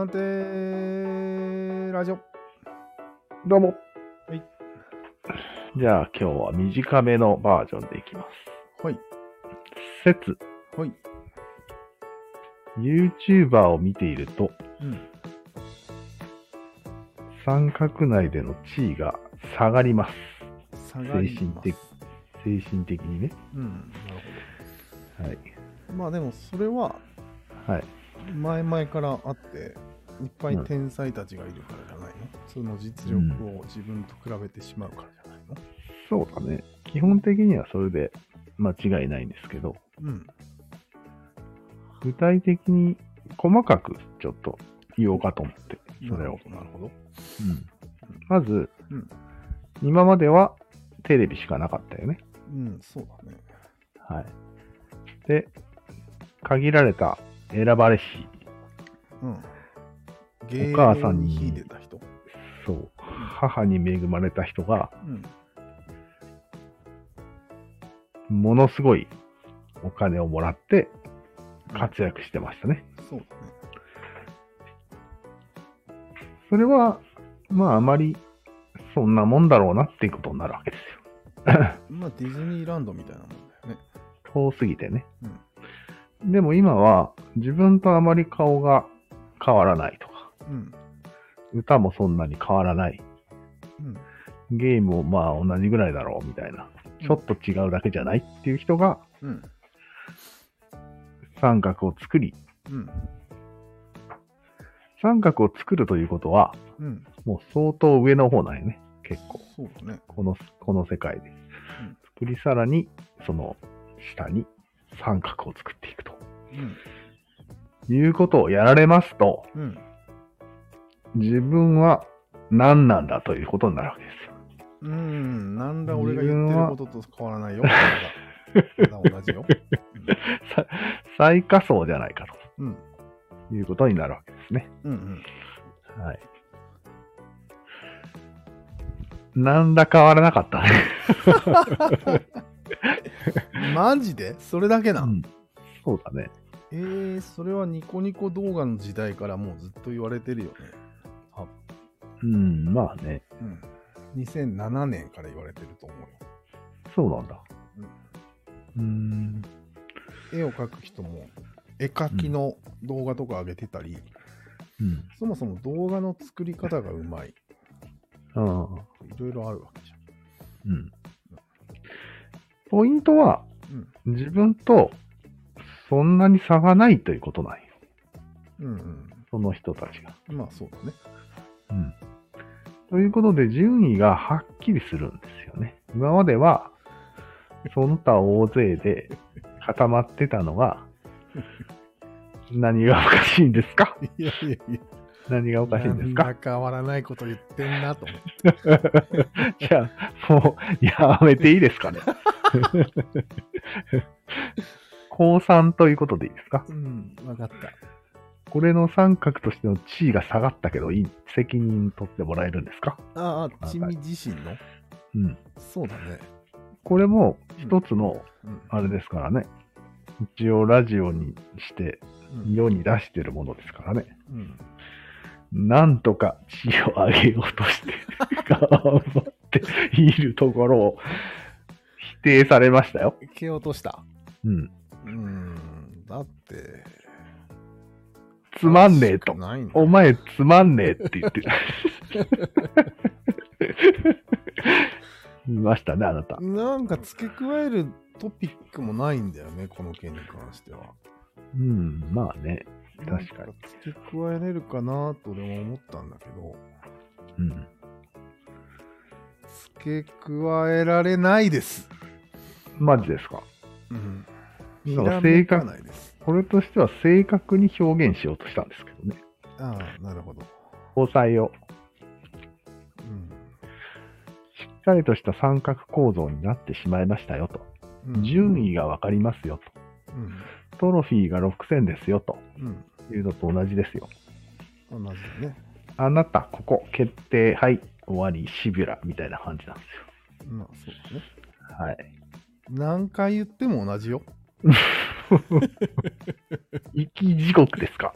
なんてラジオ。どうも。はい。じゃあ今日は短めのバージョンでいきます。はい。説。はい。YouTuber を見ていると、うん。三角内での地位が下がります。下がります精神的。精神的にね。うん。なるはい。ほど。まあでもそれははい。前々からあって、いっぱい天才たちがいるからじゃないの、その実力を自分と比べてしまうからじゃないの？そうだね。基本的にはそれで間違いないんですけど、うん。具体的に細かくちょっと言おうかと思って、それを。なるほど。うんまず、うん今まではテレビしかなかったよね。うん、そうだね。はい。で、限られた選ばれし、うん。芸お母さんに能秀でた人。そう、母に恵まれた人が、うん。ものすごいお金をもらって活躍してましたね。そうだね。それは、まああまりそんなもんだろうなっていうことになるわけですよ。まあディズニーランドみたいなもんだよね。遠すぎてね。でも今は自分とあまり顔が変わらないとか、うん。歌もそんなに変わらない。うん。ゲームもまあ同じぐらいだろうみたいな。ちょっと違うだけじゃないっていう人がうん。三角を作り、うん。三角を作るということは、うん。もう相当上の方なんよね。結構。そうだね。この、この世界で。ん作りさらに、その下に三角を作っていくと。うん。いうことをやられますと、うん。自分は何なんだということになるわけですよ。うん。なんだ俺が言ってることと変わらないよ。同じよ。さ最下層じゃないかうん。ということになるわけですね。うん。うん。はい。なんだ変わらなかったね。マジで？それだけな。うんんそうだね。えー、それはニコニコ動画の時代からもうずっと言われてるよね。うん、まあね。うん。2007年から言われてると思うよ。そうなんだ。うんうん。絵を描く人も絵描きの動画とか上げてたり、うん。そもそも動画の作り方がうまい。うん。いろいろあるわけじうん。ポイントは、ゃん。自分とそんなに差がないということなんよ。うん。うんその人たちが。うん。まあそうだね。うん。ということで、順位がはっきりするんですよね。今までは、その他大勢で固まってたのが、何がおかしいんですか？いやいやいや。何がおかしいんですか？だ変わらないこと言ってんなと思って。じゃあ、もう、やめていいですかね？高3ということでいいですか？うん、わかった。これの三角としての地位が下がったけど、責任取ってもらえるんですか？ああ、チミ自身の？うん。そうだね。これも一つの、うん。あれですからね。一応ラジオにしてうん。世に出してるものですからね。うん、なんとか地位を上げようとして 頑張っているところを否定されましたよ。蹴落とした。うん。うん。だって。つまんねえと。お前つまんねえって言ってる。言いましたね、あなた。なんか付け加えるトピックもないんだよね、この件に関しては。うん、まあね。確かに付け加えれるかなと俺も思ったんだけど、うん。付け加えられないです。マジですか？うん。ひらめかないです。これとしては正確に表現しようとしたんですけどね。ああ、なるほど。交際をうんしっかりとした三角構造になってしまいましたよと。うん。順位がわかりますよと。うん。トロフィーが6000ですよとうん。いうのと同じですよ。同じだね。あなた、ここ、決定、はい、終わり、シビュラ、みたいな感じなんですまあ、そうだね。よ。はい。何回言っても同じよ。生き地獄ですか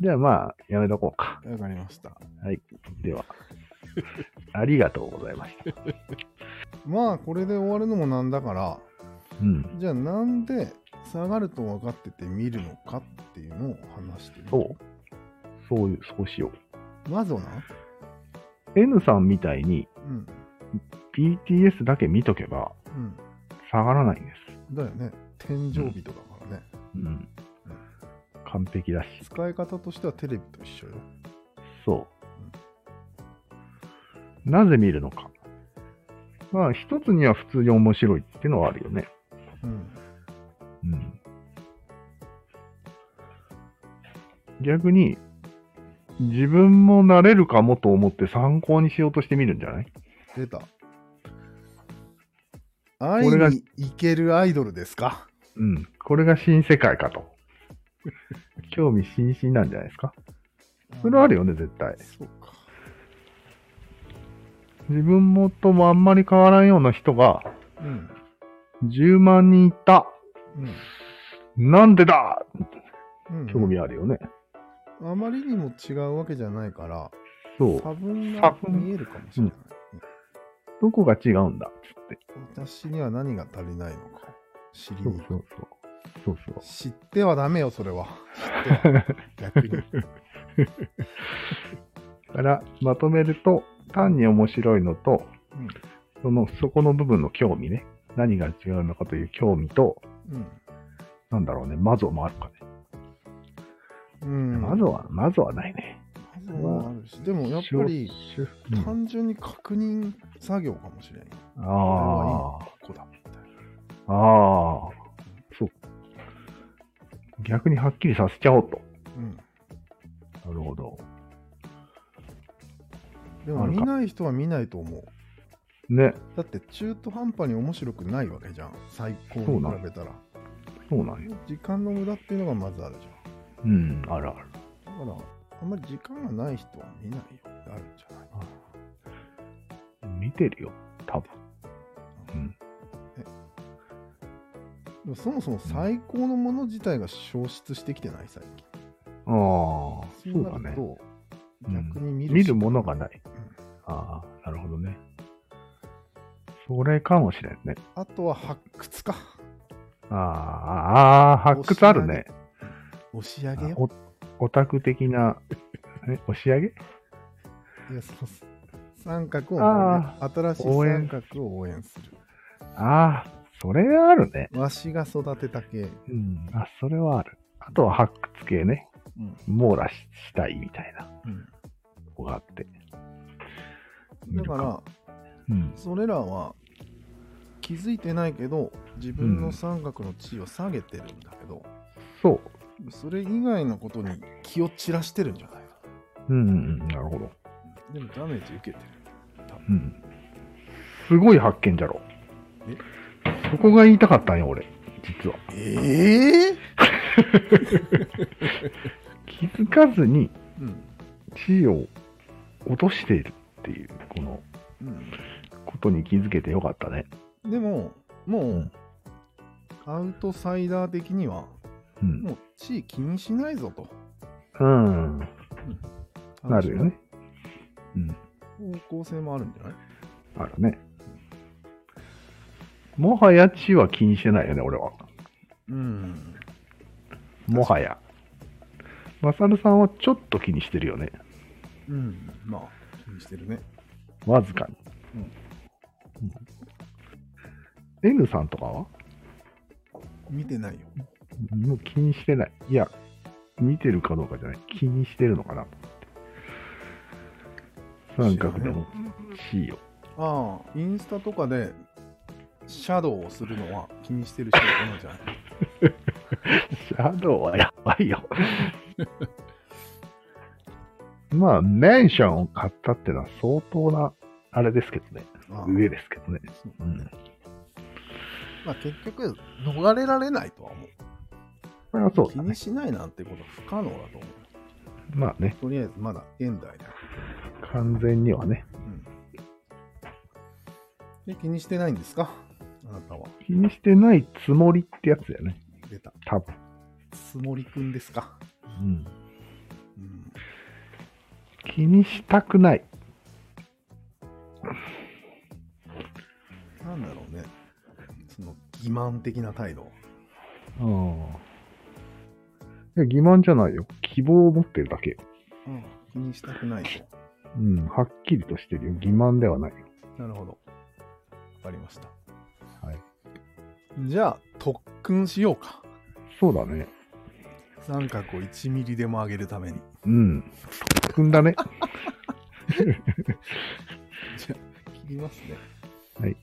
じゃあまあ、やめとこうか。わかりました。はい。では、ありがとうございました。まあ、これで終わるのもなんだから、うん。じゃあなんで下がると分かってて見るのかっていうのを話してみるそう。そういう、そうしよマゾナう。N さんみたいにうん。BTS だけ見とけばうん。下がらないんです。だよね。天井人だからね。うん。完璧だし。使い方としてはテレビと一緒よ。そう。なぜ見るのか。まあ、一つには普通に面白いっていうのはあるよね。うん。うん。逆に、自分もなれるかもと思って参考にしようとしてみるんじゃない？出た。会い俺がに行けるアイドルですか？うん。これが新世界かと。興味津々なんじゃないですか？それはあるよね、絶対。そうか。自分もともあんまり変わらんような人がうん。10万人いった。なんでだ？うん。興味あるよね。あまりにも違うわけじゃないから、そう。差分が見えるかもしれない、どこが違うんだっつって。私には何が足りないのか知りそうに行くそうそう。そうそう。知ってはダメよ、それは。知っては。逆に。だから、まとめると、単に面白いのと、うんその、そこの部分の興味ね。何が違うのかという興味と、うん。なんだろうね、マゾもあるかね。うん。マゾは、マゾはないね。マゾもあるし、でもやっぱり、単純に確認作業かもしれんよ。あこれはいいあ、ここだ、みたいな。ああ、そう。逆にはっきりさせちゃおうと。うん。なるほど。でも見ない人は見ないと思う。ね、だって中途半端に面白くないわけじゃん。最高に比べたら。そうなんよ。時間の無駄っていうのがまずあるじうん、あるある。ゃん。だから、あんまり時間がない人は見ないよあるんじゃない？見てるよ、多分。もそもそも最高のもの自体が消失してきてない最近。ああ、そうだね。逆に見る,、見るものがない。ああ、なるほどね。それかもしれんね。あとは発掘か。ああ、発掘あるね。押し上げオタク的な、え、押し上げ？いや、そう三角をあ新しい三角を応援する。ああ、それあるね。わしが育てた系。うん。あ、それはある。あとは発掘系ね。うん網羅ししたいみたいなうんのがあって。だから、うん。それらは気づいてないけど、自分の三角の地位を下げてるんだけど、そう。それ以外のことに気を散らしてるんじゃないかうんうんうん、なるほど。な。でもダメージ受けてる。うん。すごい発見じゃろえ？そこが言いたかったんよ、俺。実は。ええ気づかずにうん。地位を落としているっていう、このことに気づけてよかったね。うん、でも、もう、うんアウトサイダー的には、うん。もう地位気にしないぞと。うん。なるよね。うん。方向性もあるんじゃない？あるね。もはや地位は気にしてないよね、俺は。うん。もはや。マサルさんはちょっと気にしてるよね。うん。まあ、気にしてるね。わずかに。うんうん N さんとかは？見てないよ。もう気にしてない。いや、見てるかどうかじゃない。気にしてるのかなと思って。三角でも地位を。ああ、インスタとかで、シャドウをするのは気にしてる人いるじゃない？シャドウはやばいよ。まあ、メンションを買ったってのは相当な、あれですけどね。ああ上ですけどね。そううん。まあ結局、逃れられないとは思う。それはそうだね気に。しないなんてことは不可能だと思う。まあね、とりあえずまだ現代だ。完全にはね。うん。で気にしてないんですかあなたは。気にしてないつもりってやつだよね。出た。多分。つもりくんですか？うん。気にしたくない。なんだろうね。その欺瞞的な態度。うん。いや、欺瞞じゃないよ。希望を持ってるだけ。うん。気にしたくないと。うん、はっきりとしてるよ。欺瞞ではないよ。なるほど。わかりました。はい。じゃあ、特訓しようか。そうだね。三角を1ミリでも上げるために。うん。特訓だね。じゃあ、切りますね。